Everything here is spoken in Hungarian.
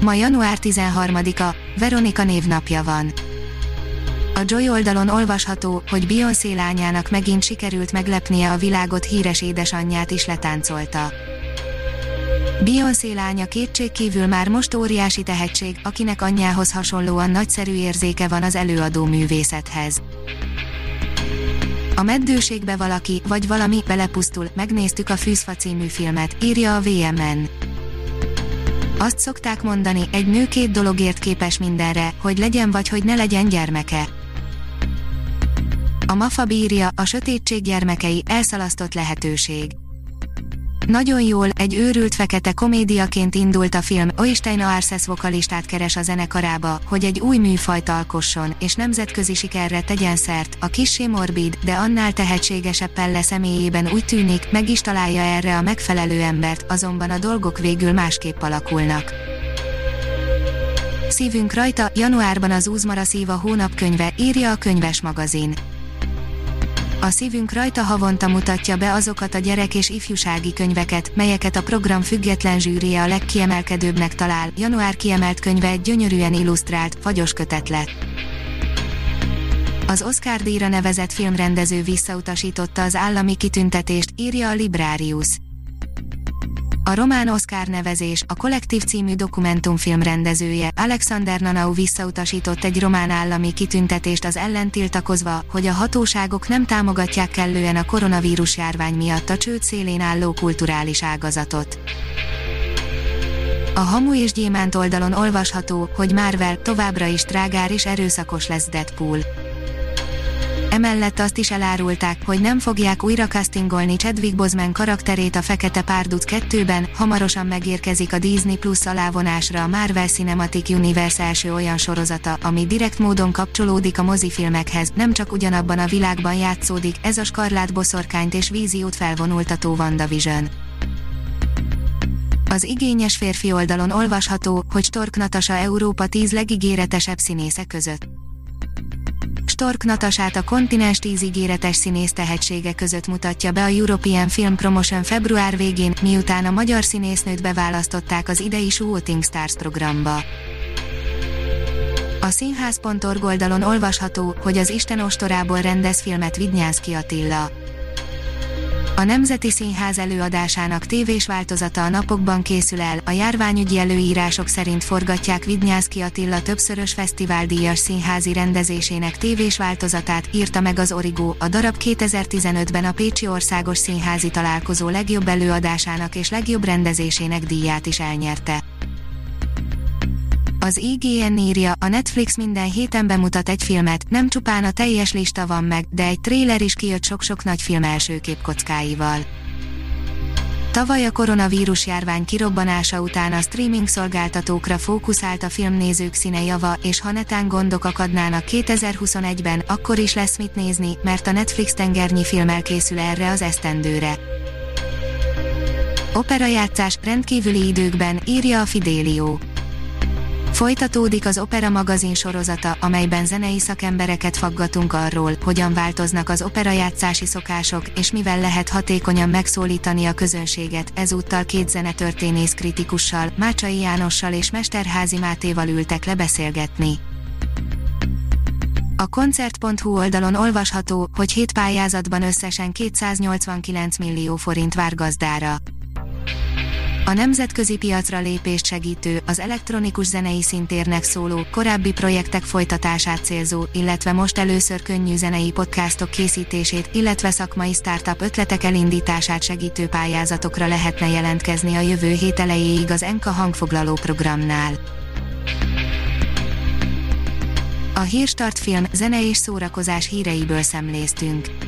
Ma január 13-a, Veronika névnapja van. A Joy oldalon olvasható, hogy Beyoncé lányának megint sikerült meglepnie a világot híres édesanyját is letáncolta. Beyoncé lánya kétségkívül már most óriási tehetség, akinek anyjához hasonlóan nagyszerű érzéke van az előadó művészethez. A meddőségbe valaki, vagy valami belepusztul, megnéztük a Fűzfa című filmet, írja a VMN. Azt szokták mondani, egy nő két dologért képes mindenre, hogy legyen vagy hogy ne legyen gyermeke. A Mafa bírja, a sötétség gyermekei, elszalasztott lehetőség. Nagyon jól, egy őrült fekete komédiaként indult a film, Oistein Arces vokalistát keres a zenekarába, hogy egy új műfajt alkosson, és nemzetközi sikerre tegyen szert, a kissé morbid, de annál tehetségesebb Pelle személyében úgy tűnik, meg is találja erre a megfelelő embert, azonban a dolgok végül másképp alakulnak. Szívünk rajta, januárban az Úzmara szíva hónapkönyve, írja a könyves magazin. A szívünk rajta havonta mutatja be azokat a gyerek és ifjúsági könyveket, melyeket a program független zsűrije a legkiemelkedőbbnek talál. Január kiemelt könyve egy gyönyörűen illusztrált, fagyos kötet lett. Az Oscar díjra nevezett filmrendező visszautasította az állami kitüntetést, írja a Librarius. A román Oscar nevezés, a Kollektív című dokumentumfilm rendezője, Alexander Nanau visszautasított egy román állami kitüntetést az ellen tiltakozva, hogy a hatóságok nem támogatják kellően a koronavírus járvány miatt a csőd szélén álló kulturális ágazatot. A Hamu és Gyémánt oldalon olvasható, hogy Marvel továbbra is trágár és erőszakos lesz Deadpool. Emellett azt is elárulták, hogy nem fogják újra castingolni Chadwick Boseman karakterét a Fekete Párduc 2-ben, hamarosan megérkezik a Disney Plus alávonásra a Marvel Cinematic Universe első olyan sorozata, ami direkt módon kapcsolódik a mozifilmekhez, nem csak ugyanabban a világban játszódik, ez a Skarlát boszorkányt és víziót felvonultató WandaVision. Az igényes férfi oldalon olvasható, hogy Stork Natasa Európa 10 legígéretesebb színésze között. Stork Natasát a kontinens 10 ígéretes színész tehetsége között mutatja be a European Film Promotion február végén, miután a magyar színésznőt beválasztották az idei Shooting Stars programba. A színház.org oldalon olvasható, hogy az Isten ostorából rendez filmet Vidnyánszki Attila. A Nemzeti Színház előadásának tévés változata a napokban készül el, a járványügyi előírások szerint forgatják Vidnyánszki Attila többszörös fesztiváldíjas színházi rendezésének tévés változatát, írta meg az Origo, a darab 2015-ben a Pécsi Országos Színházi Találkozó legjobb előadásának és legjobb rendezésének díját is elnyerte. Az IGN írja, a Netflix minden héten bemutat egy filmet, nem csupán a teljes lista van meg, de egy tréler is kijött sok-sok nagy film első képkockáival. Tavaly a koronavírus járvány kirobbanása után a streaming szolgáltatókra fókuszált a filmnézők színe java, és ha netán gondok akadnának 2021-ben, akkor is lesz mit nézni, mert a Netflix tengernyi film elkészül erre az esztendőre. Operajátszás rendkívüli időkben, írja a Fidelio. Folytatódik az Opera magazin sorozata, amelyben zenei szakembereket faggatunk arról, hogyan változnak az operajátszási szokások, és mivel lehet hatékonyan megszólítani a közönséget. Ezúttal két zenetörténész kritikussal, Mácsai Jánossal és Mesterházi Mátéval ültek le beszélgetni. A koncert.hu oldalon olvasható, hogy hét pályázatban összesen 289 millió forint vár gazdára. A nemzetközi piacra lépést segítő, az elektronikus zenei szintérnek szóló, korábbi projektek folytatását célzó, illetve most először könnyű zenei podcastok készítését, illetve szakmai startup ötletek elindítását segítő pályázatokra lehetne jelentkezni a jövő hét elejéig az Enka hangfoglaló programnál. A Hírstart film, zene és szórakozás híreiből szemléztünk.